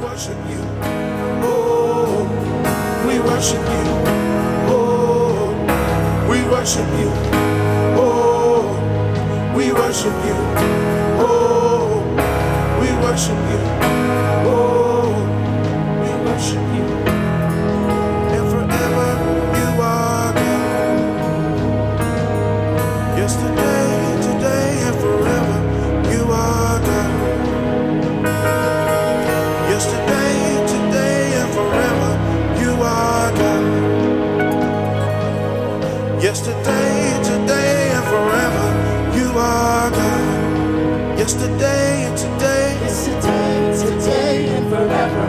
worship you. Oh, we worship you. Oh, we worship you. Oh, we worship you. Oh, we worship you. Oh, we worship you. Yesterday, today, and forever you are God. Yesterday and today, Yesterday, today, and forever,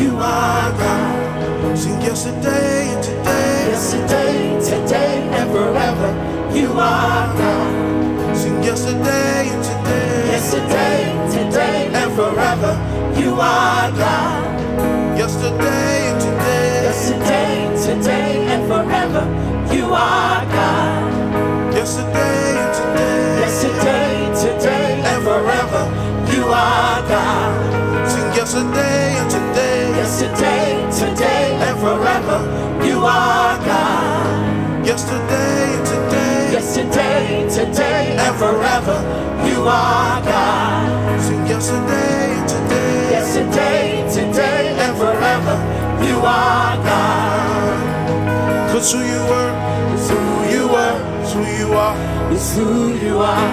you are God. sing yesterday and today, Yesterday, today, and forever, you are God. sing yesterday and today, Yesterday, today, and forever, you are God. Yesterday today, Yesterday, today, and forever, you are God. sing yesterday today, Yesterday, today, and forever, you are God. cause who you were, It's who you were, is who you are. it's who you are,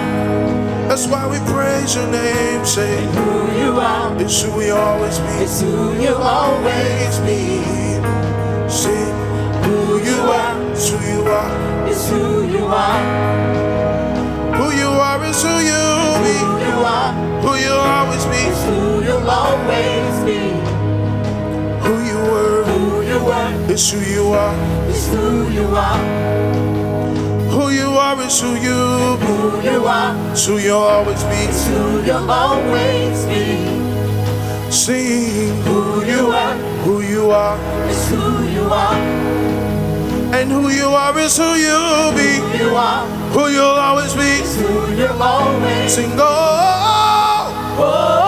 That's why we praise your name, say who you are, it's who we always be. it's who you always be. See Who you are, it's who you are. who you are, Who you are is who you be. who you are, Who you always be. it's who you'll always be. Who you were Who you were, is who you are. it's who you are, Who you are is who you be. who you are, It's who you'll always be. it's who you'll always be. Sing Who you are, who you are. it's who you are, And who you are is who you'll be. who you are, Who you'll always be. it's who you'll always Sing oh, Oh,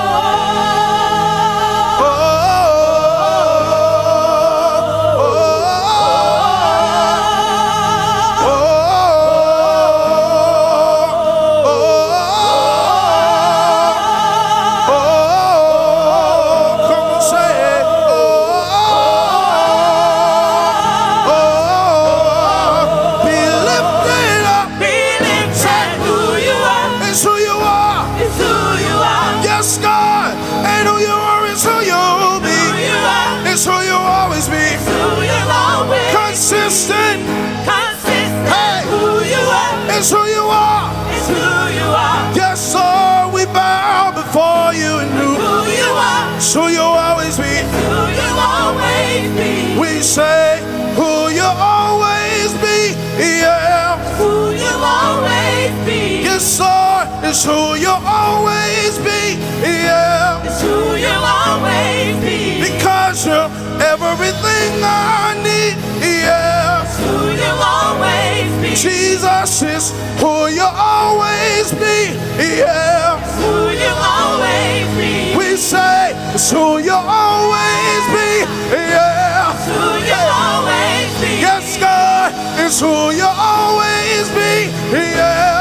it's who you'll always be. Yeah. it's who you'll always be, Because you're everything I need. Yeah. It's who you'll always be, Jesus is who you'll always be. Yeah. It's who you'll always be, We say it's who you'll always be. Yeah. It's who you'll always be, Yes, God, it's who you'll always be. Yeah.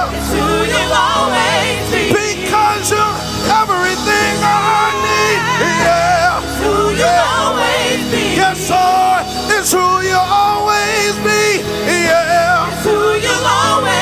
It's who you'll always be. Yeah. who you'll always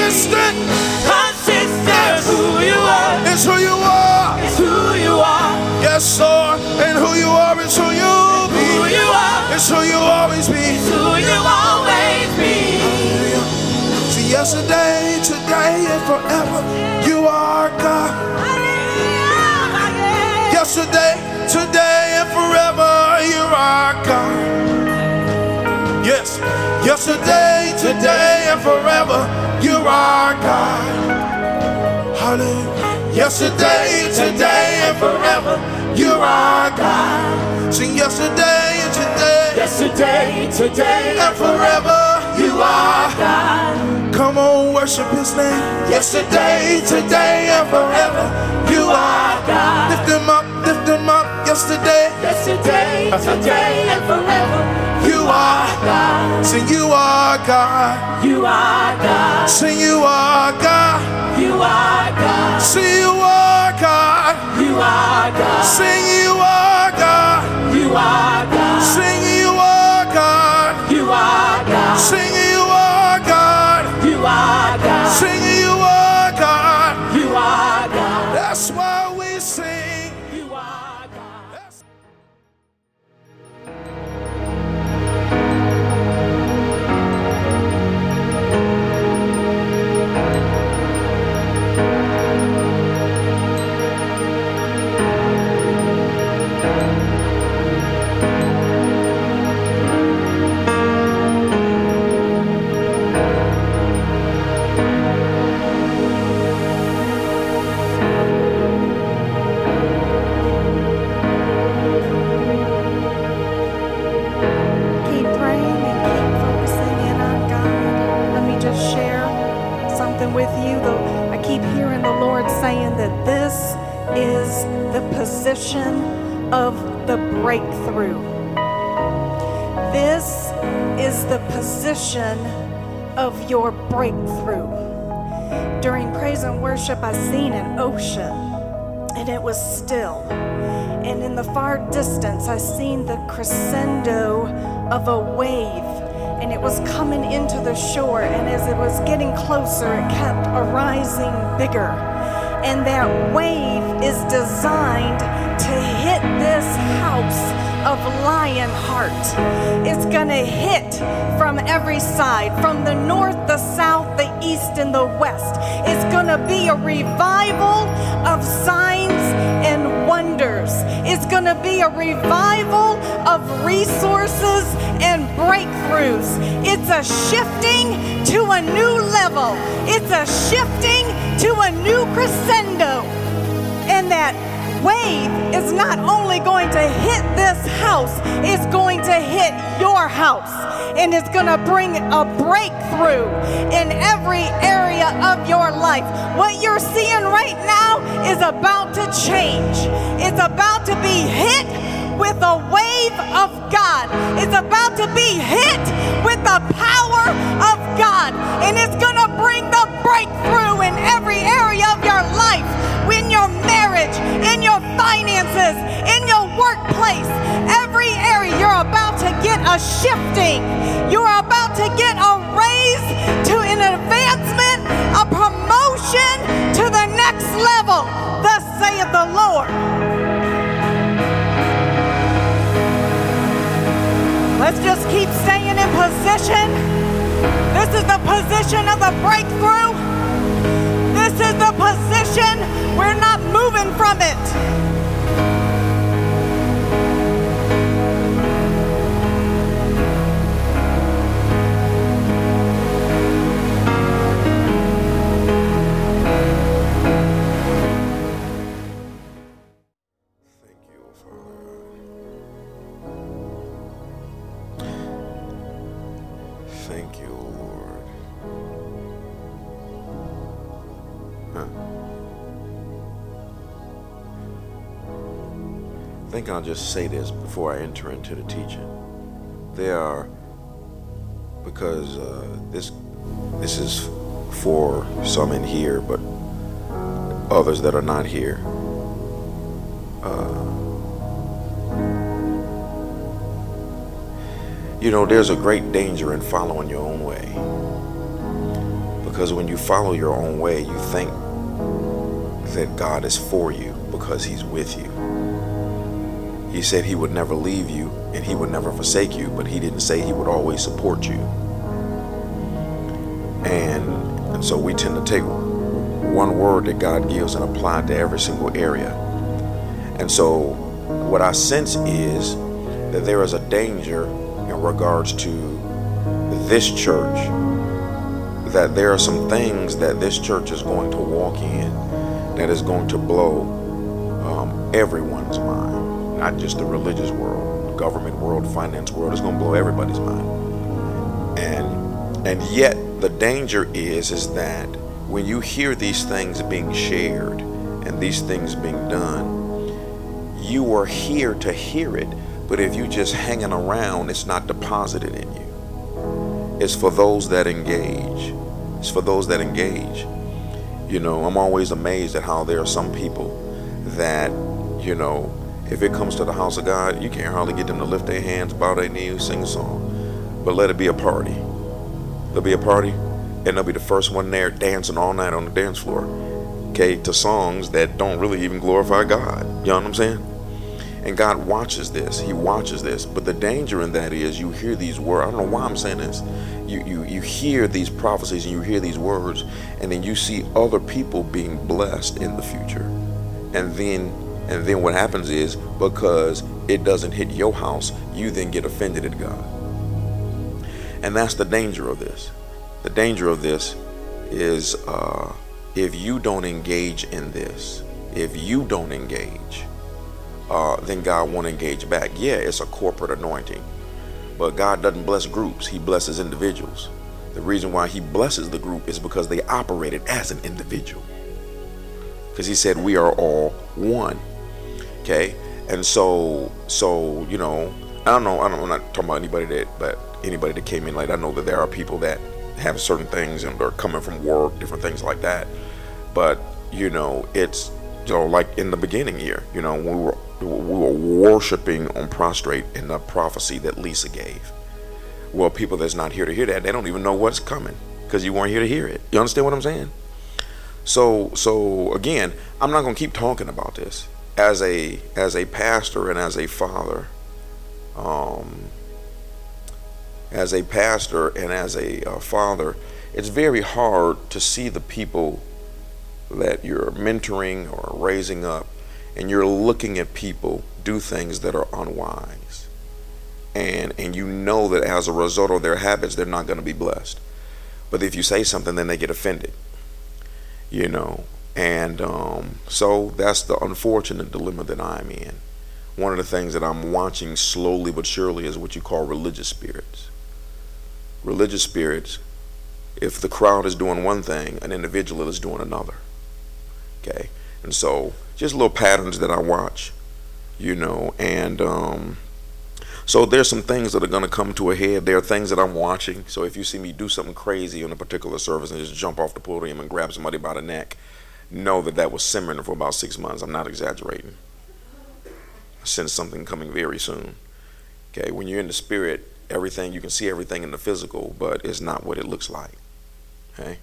consistent. Consistent. That's who you are. It's who you are. It's who you are. Yes, Lord. And who you are is who you it's be. Who you are. It's who you always be. It's who you always be. Hallelujah. See, yesterday, today, and forever, you are God. Hallelujah. Yesterday, today, and forever, you are God. Yes, yesterday, today, and forever. You are God. Hallelujah. Yesterday, today, and forever. You are God. Sing yesterday and today Yesterday, today, and forever. You are God. Come on, worship his name. Yesterday, today, and forever. You are God. Lift him up, lift him up. Yesterday, Yesterday, today, and forever. you are. God. Sing, you are God. You are God. Sing, you are God. You are God. Sing, you are God. You are God. Sing, you are God. You are God. Sing, Sing, you are God. You are God. Sing, is the position of the breakthrough. This is the position of your breakthrough. During praise and worship, I seen an ocean, and it was still. And in the far distance, I seen the crescendo of a wave, and it was coming into the shore. And as it was getting closer, it kept arising bigger. And that wave is designed to hit this house of lion heart. It's gonna hit from every side, from the north, the south, the east, and the west. It's gonna be a revival of signs and wonders. It's gonna be a revival of resources and breakthroughs. It's a shifting to a new level. It's a shifting to a new crescendo. And that wave is not only going to hit this house, it's going to hit your house. And it's going to bring a breakthrough in every area of your life. What you're seeing right now is about to change. It's about to be hit with a wave of God. It's about to be hit with the power of God. And it's going to bring the breakthrough in every area of your life, in your marriage, in your finances, in your workplace, every area. You're about to get a shifting. You're about to get a raise to an advancement, a promotion to the next level. Thus saith the Lord. Keep staying in position. This is the position of the breakthrough. This is the position. We're not moving from it. I'll just say this before I enter into the teaching. There are, because uh, this this is for some in here, but others that are not here. You know, there's a great danger in following your own way. Because when you follow your own way, you think that God is for you because He's with you. He said He would never leave you and He would never forsake you, but He didn't say He would always support you. And And so we tend to take one word that God gives and apply it to every single area. And so what I sense is that there is a danger in regards to this church, that there are some things that this church is going to walk in that is going to blow um, everyone's mind, not just the religious world, government world, finance world. It's going to blow everybody's mind. And and yet the danger is is that when you hear these things being shared and these things being done, you are here to hear it, but if you just hanging around, it's not deposited in you. It's for those that engage. It's for those that engage. You know, I'm always amazed at how there are some people that, you know, if it comes to the house of God, you can't hardly get them to lift their hands, bow their knees, sing a song. But let it be a party. There'll be a party, and they'll be the first one there dancing all night on the dance floor. Okay, to songs that don't really even glorify God. You know what I'm saying? And God watches this. He watches this. But the danger in that is you hear these words. I don't know why I'm saying this. You, you, you hear these prophecies and you hear these words, and then you see other people being blessed in the future. And then and then what happens is because it doesn't hit your house, you then get offended at God. And that's the danger of this. The danger of this is uh, if you don't engage in this, if you don't engage, uh, then God won't engage back. Yeah, it's a corporate anointing, but God doesn't bless groups, He blesses individuals. The reason why He blesses the group is because they operated as an individual. Because He said we are all one. Okay, and so so you know I don't know I don't, I'm not talking about anybody that but anybody that came in late. I know that there are people that have certain things and are coming from work, different things like that. But you know, it's you know like in the beginning year, you know, we were we were worshiping on prostrate in the prophecy that Lisa gave. Well, people that's not here to hear that, they don't even know what's coming because you weren't here to hear it. You understand what I'm saying? So, so again, I'm not to keep talking about this as a as a pastor and as a father. Um, as a pastor and as a uh, father, it's very hard to see the people that you're mentoring or raising up and you're looking at people do things that are unwise. And and you know that as a result of their habits they're not going to be blessed. But if you say something then they get offended. You know and um, so that's the unfortunate dilemma that i'm in one of the things that i'm watching slowly but surely is what you call religious spirits religious spirits if the crowd is doing one thing an individual is doing another okay and so just little patterns that I watch, you know, and um, so there's some things that are going to come to a head. There are things that I'm watching. So if you see me do something crazy on a particular service and just jump off the podium and grab somebody by the neck, know that that was simmering for about six months. I'm not exaggerating. I sense something coming very soon. Okay, when you're in the spirit, everything you can see everything in the physical, but it's not what it looks like. Okay,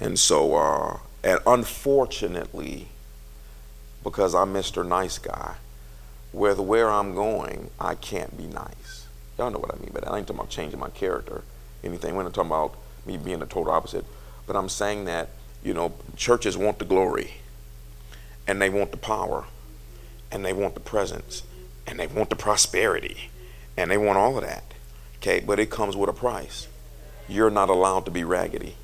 and so uh, and unfortunately because I'm Mr. Nice Guy. With where I'm going, I can't be nice. Y'all know what I mean by that. I ain't talking about changing my character, anything. We're not talking about me being the total opposite. But I'm saying that, you know, churches want the glory, and they want the power, and they want the presence, and they want the prosperity, and they want all of that. Okay, but it comes with a price. You're not allowed to be raggedy,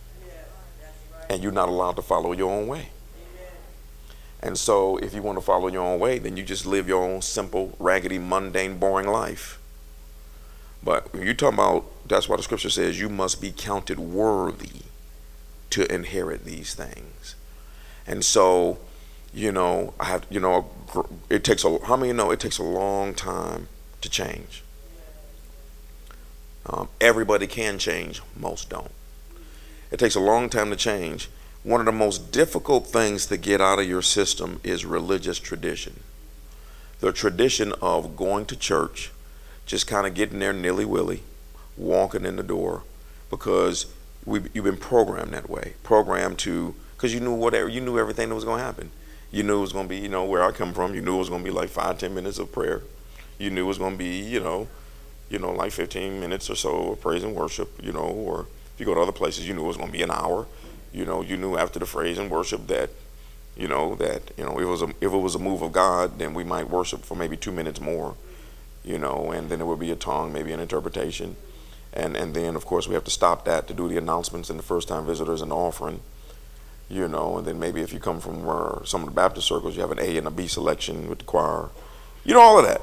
and you're not allowed to follow your own way. And so, if you want to follow your own way, then you just live your own simple, raggedy, mundane, boring life. But when you talk about, that's why the scripture says you must be counted worthy to inherit these things. And so, you know, I have, you know, it takes a, how many know it takes a long time to change? Um, everybody can change, most don't. It takes a long time to change one of the most difficult things to get out of your system is religious tradition. The tradition of going to church, just kind of getting there nilly willy, walking in the door, because we, you've been programmed that way. Programmed to, because you knew whatever, you knew everything that was going to happen. You knew it was going to be, you know, where I come from, you knew it was going to be like five, ten minutes of prayer. You knew it was going to be, you know, you know, like 15 minutes or so of praise and worship, you know, or if you go to other places, you knew it was going to be an hour You know, you knew after the praise and worship that, you know, that you know if it was a if it was a move of God, then we might worship for maybe two minutes more, you know, and then it would be a tongue, maybe an interpretation, and and then of course we have to stop that to do the announcements and the first time visitors and the offering, you know, and then maybe if you come from uh, some of the Baptist circles, you have an A and a B selection with the choir, you know, all of that.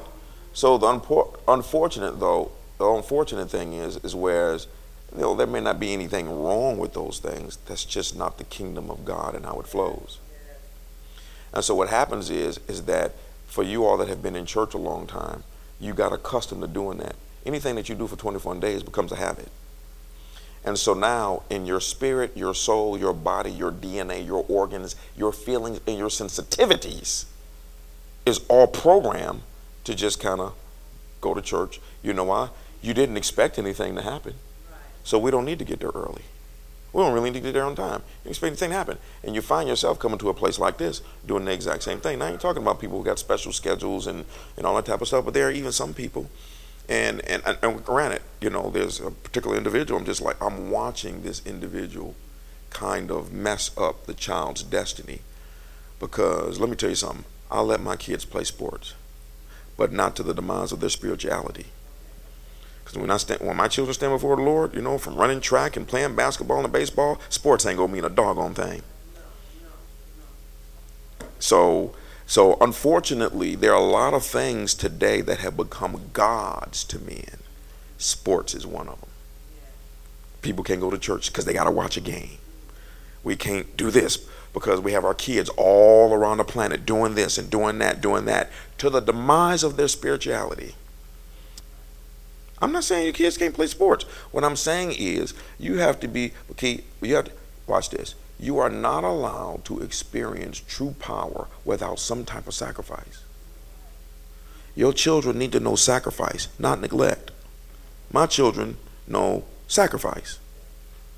So the unpo- unfortunate though, the unfortunate thing is is whereas you know, there may not be anything wrong with those things. That's just not the kingdom of God and how it flows. And so what happens is, is that for you all that have been in church a long time, you got accustomed to doing that. Anything that you do for 21 days becomes a habit. And so now, in your spirit, your soul, your body, your DNA, your organs, your feelings, and your sensitivities is all programmed to just kind of go to church. You know why? You didn't expect anything to happen. So we don't need to get there early. We don't really need to get there on time. You expect anything to happen. And you find yourself coming to a place like this doing the exact same thing. Now you're talking about people who got special schedules and, and all that type of stuff, but there are even some people and, and, and granted, you know, there's a particular individual, I'm just like, I'm watching this individual kind of mess up the child's destiny. Because let me tell you something, I'll let my kids play sports, but not to the demise of their spirituality. Because when I stand, when my children stand before the Lord, you know, from running track and playing basketball and baseball, sports ain't gonna mean a doggone thing. So, so unfortunately, there are a lot of things today that have become gods to men. Sports is one of them. People can't go to church because they got to watch a game. We can't do this because we have our kids all around the planet doing this and doing that, doing that, to the demise of their spirituality. I'm not saying your kids can't play sports. What I'm saying is you have to be okay. You have to watch this. You are not allowed to experience true power without some type of sacrifice. Your children need to know sacrifice, not neglect. My children know sacrifice.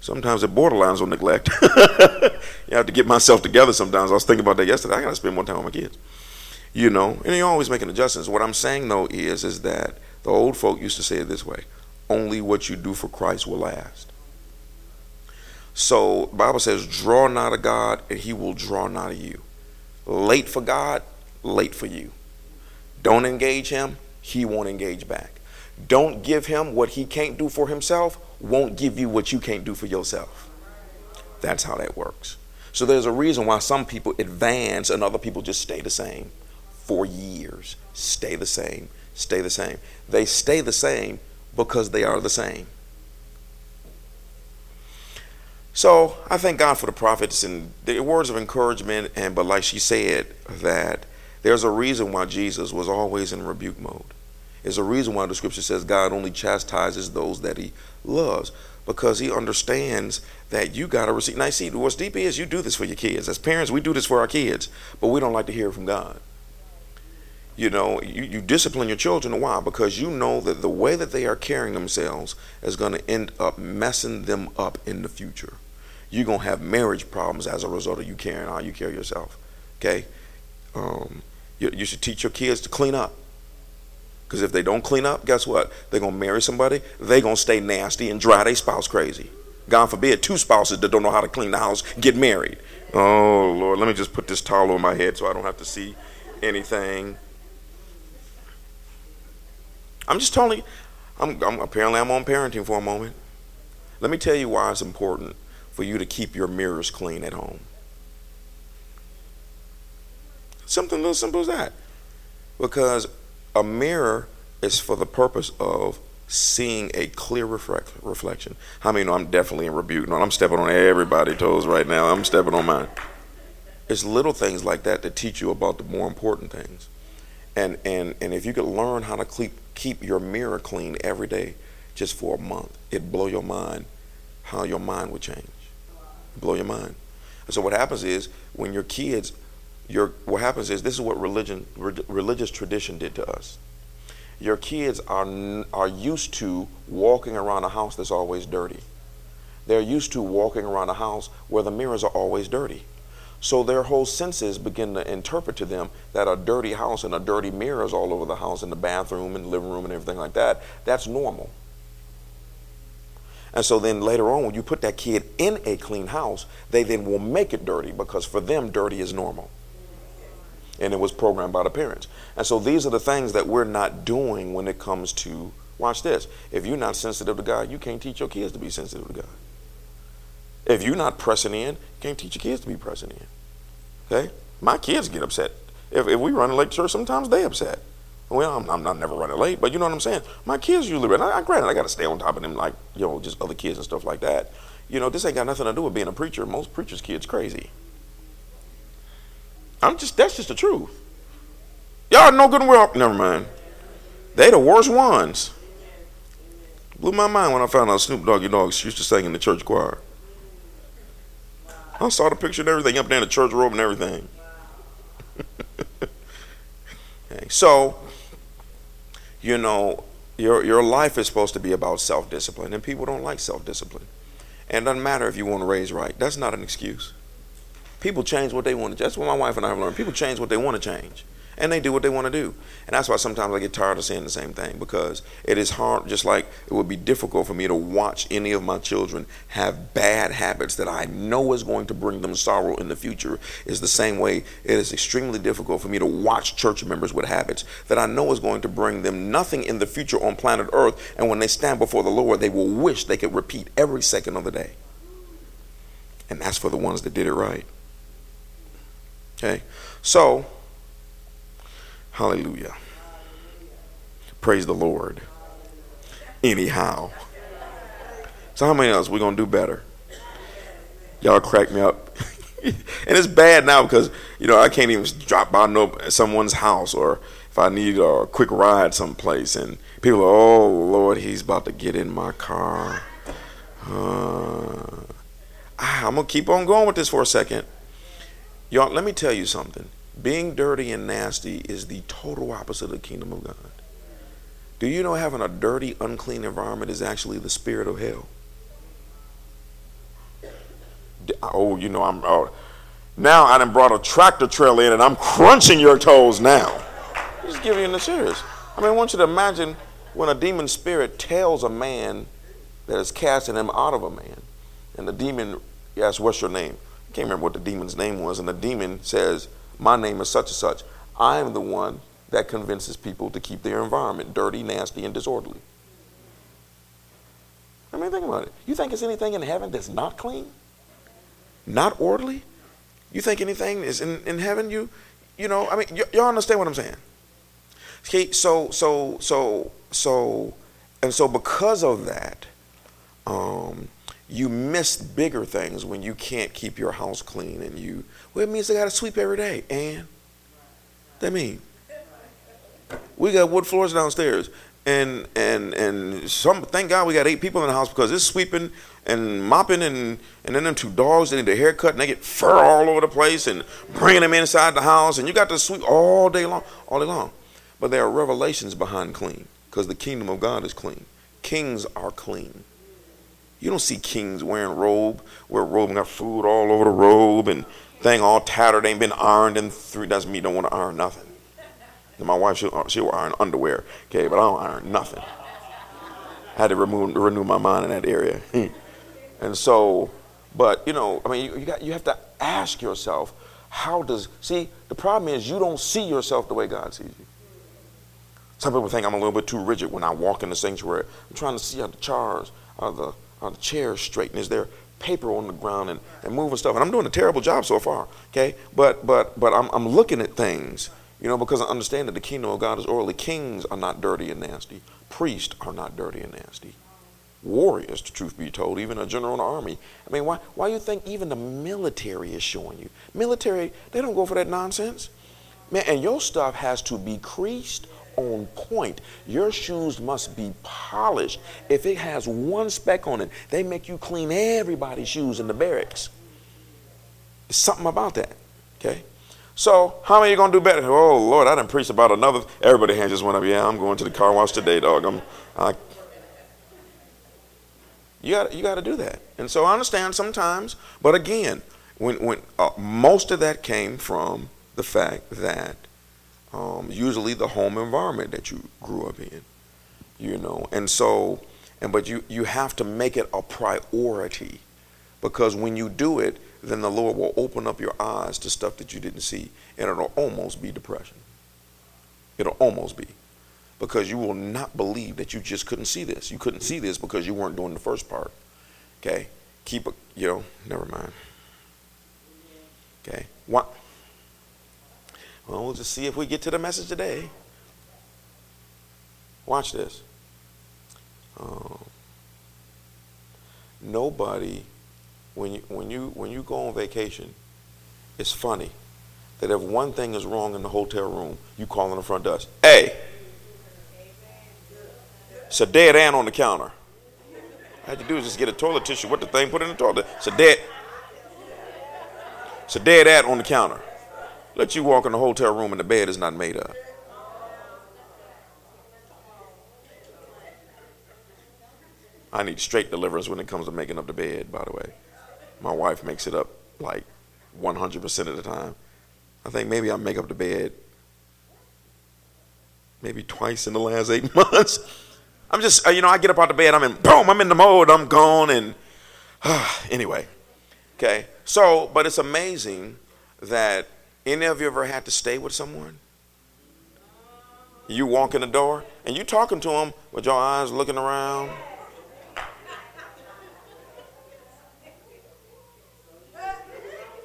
Sometimes it borderlines on neglect. you have to get myself together sometimes. I was thinking about that yesterday. I gotta spend more time with my kids. You know, and you're always making adjustments. What I'm saying though is is that the old folk used to say it this way only what you do for Christ will last. So Bible says, draw nigh to God, and he will draw nigh to you. Late for God, late for you. Don't engage him, he won't engage back. Don't give him what he can't do for himself, won't give you what you can't do for yourself. That's how that works. So there's a reason why some people advance and other people just stay the same for years. Stay the same stay the same. They stay the same because they are the same. So I thank God for the prophets and the words of encouragement. And but like she said, that there's a reason why Jesus was always in rebuke mode. There's a reason why the scripture says God only chastises those that He loves because He understands that you got to receive. Now, see, what's deep is you do this for your kids. As parents, we do this for our kids, but we don't like to hear from God. You know, you, you discipline your children. A why? Because you know that the way that they are carrying themselves is going to end up messing them up in the future. You're going to have marriage problems as a result of you carrying how you carry yourself. Okay? Um, you, you should teach your kids to clean up. Because if they don't clean up, guess what? They're going to marry somebody, they're going to stay nasty and drive their spouse crazy. God forbid, two spouses that don't know how to clean the house get married. Oh, Lord, let me just put this towel on my head so I don't have to see anything. I'm just telling you. I'm, I'm, apparently I'm on parenting for a moment. Let me tell you why it's important for you to keep your mirrors clean at home. Something little simple as that. Because a mirror is for the purpose of seeing a clear reflect, reflection. How many know I'm definitely in rebuke? No, I'm stepping on everybody's toes right now. I'm stepping on mine. It's little things like that that teach you about the more important things. And and and if you could learn how to keep keep your mirror clean every day just for a month. It'd blow your mind how your mind would change. Blow your mind. And so what happens is when your kids, your what happens is this is what religion, re, religious tradition did to us. Your kids are are used to walking around a house that's always dirty. They're used to walking around a house where the mirrors are always dirty. So their whole senses begin to interpret to them that a dirty house and a dirty mirrors all over the house in the bathroom and living room and everything like that, that's normal. And so then later on, when you put that kid in a clean house, they then will make it dirty because for them, dirty is normal. And it was programmed by the parents. And so these are the things that we're not doing when it comes to, watch this. If you're not sensitive to God, you can't teach your kids to be sensitive to God. If you're not pressing in, you can't teach your kids to be pressing in. Okay? My kids get upset. If, if we run late to church, sometimes they upset. Well, I'm, I'm not never running late, but you know what I'm saying. My kids usually run. I, I granted, I got to stay on top of them, like you know, just other kids and stuff like that. You know, this ain't got nothing to do with being a preacher. Most preachers' kids crazy. I'm just that's just the truth. Y'all know good and well. Never mind. They the worst ones. Blew my mind when I found out Snoop Doggy Dogg used to sing in the church choir. I saw the picture and everything up there in the church robe and everything. okay, so you know, your, your life is supposed to be about self discipline, and people don't like self discipline. And it doesn't matter if you want to raise right, that's not an excuse. People change what they want to. That's what my wife and I have learned. People change what they want to change and they do what they want to do. And that's why sometimes I get tired of saying the same thing because it is hard, just like it would be difficult for me to watch any of my children have bad habits that I know is going to bring them sorrow in the future. Is the same way it is extremely difficult for me to watch church members with habits that I know is going to bring them nothing in the future on planet Earth. And when they stand before the Lord, they will wish they could repeat every second of the day. And that's for the ones that did it right. Okay? So, Hallelujah. Praise the Lord. Anyhow. So how many of us we're gonna do better? Y'all crack me up. and it's bad now because you know I can't even drop by no someone's house or if I need a quick ride someplace and people are oh Lord he's about to get in my car. Uh, I'm gonna keep on going with this for a second. Y'all, let me tell you something. Being dirty and nasty is the total opposite of the kingdom of God. Do you know having a dirty, unclean environment is actually the spirit of hell? Oh, you know, I'm. Oh, now I done brought a tractor trailer in and I'm crunching your toes now. Just giving you the serious. I mean, I want you to imagine when a demon spirit tells a man that is casting him out of a man, and the demon asks, What's your name? I can't remember what the demon's name was, and the demon says, my name is such and such. I am the one that convinces people to keep their environment dirty, nasty, and disorderly. I mean, think about it. You think there's anything in heaven that's not clean? Not orderly? You think anything is in, in heaven? You, you know, I mean, y- y'all understand what I'm saying? Okay, so, so, so, so, and so because of that, um, you miss bigger things when you can't keep your house clean and you well it means I gotta sweep every day and that mean we got wood floors downstairs and and and some thank God we got eight people in the house because it's sweeping and mopping and and then them two dogs they need a haircut and they get fur all over the place and bringing them inside the house and you got to sweep all day long all day long. But there are revelations behind clean because the kingdom of God is clean. Kings are clean you don't see kings wearing robe, wear robe and got food all over the robe and thing all tattered, ain't been ironed in three. Doesn't mean don't want to iron nothing. And my wife, she'll, uh, she'll iron underwear, okay, but I don't iron nothing. I had to remove, renew my mind in that area. and so, but you know, I mean, you, you, got, you have to ask yourself, how does, see, the problem is you don't see yourself the way God sees you. Some people think I'm a little bit too rigid when I walk in the sanctuary. I'm trying to see how the chairs, how the are the chairs straight and is there paper on the ground and, and moving stuff. And I'm doing a terrible job so far, okay? But but but I'm I'm looking at things, you know, because I understand that the kingdom of God is orderly. Kings are not dirty and nasty. Priests are not dirty and nasty. Warriors, the truth be told, even a general in the army. I mean, why why you think even the military is showing you? Military, they don't go for that nonsense. Man, and your stuff has to be creased on point. Your shoes must be polished. If it has one speck on it, they make you clean everybody's shoes in the barracks. It's something about that. Okay? So, how many are you to do better? Oh, Lord, I didn't preach about another. Everybody hands just went up. Yeah, I'm going to the car wash today, dog. I'm, I, you got you got to do that. And so I understand sometimes, but again, when when uh, most of that came from the fact that um, usually the home environment that you grew up in, you know. And so, And but you you have to make it a priority because when you do it, then the Lord will open up your eyes to stuff that you didn't see, and it'll almost be depression. It'll almost be because you will not believe that you just couldn't see this. You couldn't see this because you weren't doing the first part. Okay, keep it. You know, never mind. Okay, what? Well, we'll just see if we get to the message today. Watch this. Um, nobody, when you when you when you go on vacation, it's funny that if one thing is wrong in the hotel room, you call on the front desk. Hey, it's a dead ant on the counter. All I had to do is just get a toilet tissue, what the thing, put in the toilet. It's a dead, it's a dead ant on the counter. Let you walk in the hotel room and the bed is not made up. I need straight deliverance when it comes to making up the bed, by the way. My wife makes it up like 100% of the time. I think maybe I make up the bed maybe twice in the last eight months. I'm just, uh, you know, I get up out the bed, I'm in, boom, I'm in the mode, I'm gone, and uh, anyway. Okay, so, but it's amazing that any of you ever had to stay with someone? You walk in the door and you talking to them with your eyes looking around.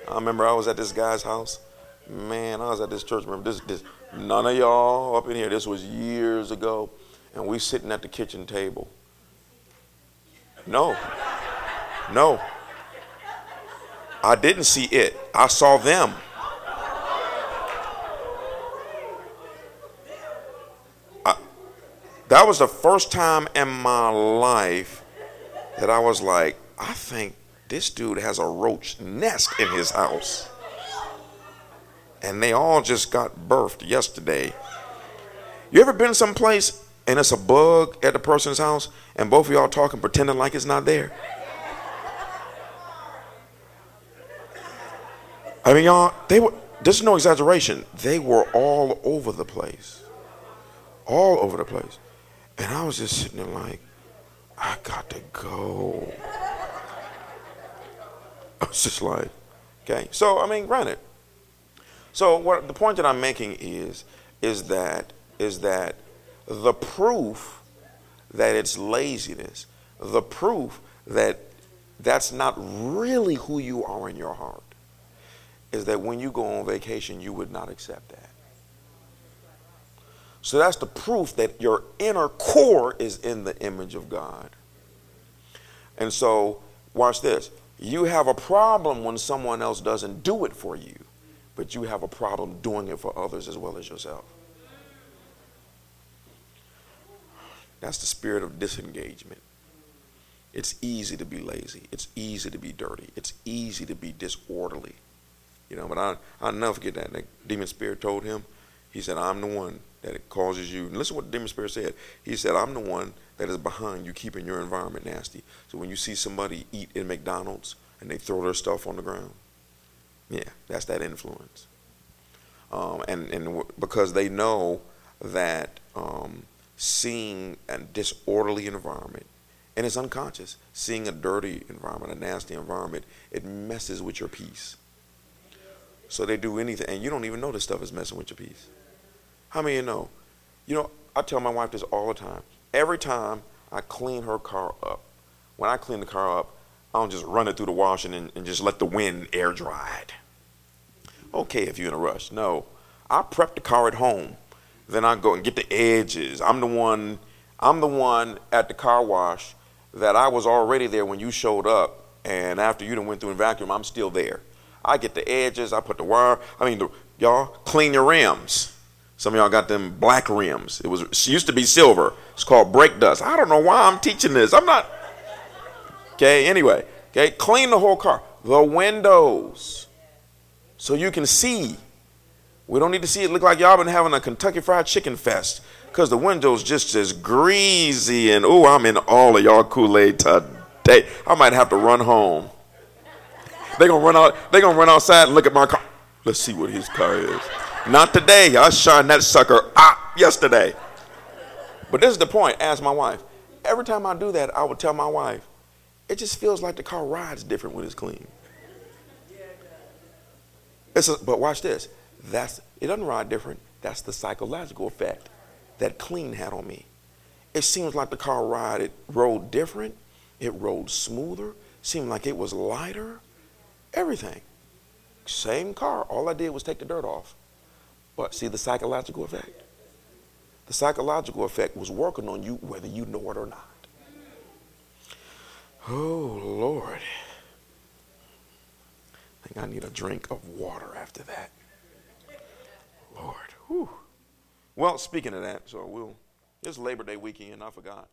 I remember I was at this guy's house. Man, I was at this church. Remember this, this none of y'all up in here. This was years ago, and we sitting at the kitchen table. No, no. I didn't see it. I saw them. That was the first time in my life that I was like, I think this dude has a roach nest in his house. And they all just got birthed yesterday. You ever been someplace and it's a bug at the person's house and both of y'all talking pretending like it's not there? I mean, y'all, they were, this is no exaggeration. They were all over the place. All over the place. And I was just sitting there like, I got to go. I was just like, okay. So I mean, granted. So what the point that I'm making is, is that is that the proof that it's laziness, the proof that that's not really who you are in your heart, is that when you go on vacation, you would not accept that. So that's the proof that your inner core is in the image of God. And so, watch this. You have a problem when someone else doesn't do it for you, but you have a problem doing it for others as well as yourself. That's the spirit of disengagement. It's easy to be lazy. It's easy to be dirty. It's easy to be disorderly. You know, but I, I'll never forget that. The demon spirit told him, he said, I'm the one that it causes you. And listen to what the demon spirit said. He said, I'm the one that is behind you keeping your environment nasty. So when you see somebody eat in McDonald's and they throw their stuff on the ground, yeah, that's that influence. Um, and, and because they know that um, seeing a disorderly environment, and it's unconscious, seeing a dirty environment, a nasty environment, it messes with your peace. So they do anything, and you don't even know this stuff is messing with your peace. How many of you know? You know, I tell my wife this all the time. Every time I clean her car up, when I clean the car up, I don't just run it through the washing and, and just let the wind air dry it. Okay, if you're in a rush. No, I prep the car at home. Then I go and get the edges. I'm the one. I'm the one at the car wash that I was already there when you showed up, and after you done went through and vacuum, I'm still there. I get the edges. I put the wire. I mean, the, y'all clean your rims. Some of y'all got them black rims. It was it used to be silver. It's called brake dust. I don't know why I'm teaching this. I'm not. Okay, anyway. Okay, clean the whole car. The windows. So you can see. We don't need to see it look like y'all been having a Kentucky Fried Chicken fest. Because the windows just as greasy and oh, I'm in all of y'all Kool-Aid today. I might have to run home. They're gonna run out, they're gonna run outside and look at my car. Let's see what his car is. Not today. I shined that sucker up yesterday. But this is the point. Ask my wife. every time I do that, I would tell my wife, it just feels like the car rides different when it's clean. It's a, but watch this. That's it doesn't ride different. That's the psychological effect that clean had on me. It seems like the car ride it rode different. It rode smoother. Seemed like it was lighter. Everything. Same car. All I did was take the dirt off. But see the psychological effect? The psychological effect was working on you whether you know it or not. Oh, Lord. I think I need a drink of water after that. Lord. Whew. Well, speaking of that, so we'll, it's Labor Day weekend, I forgot.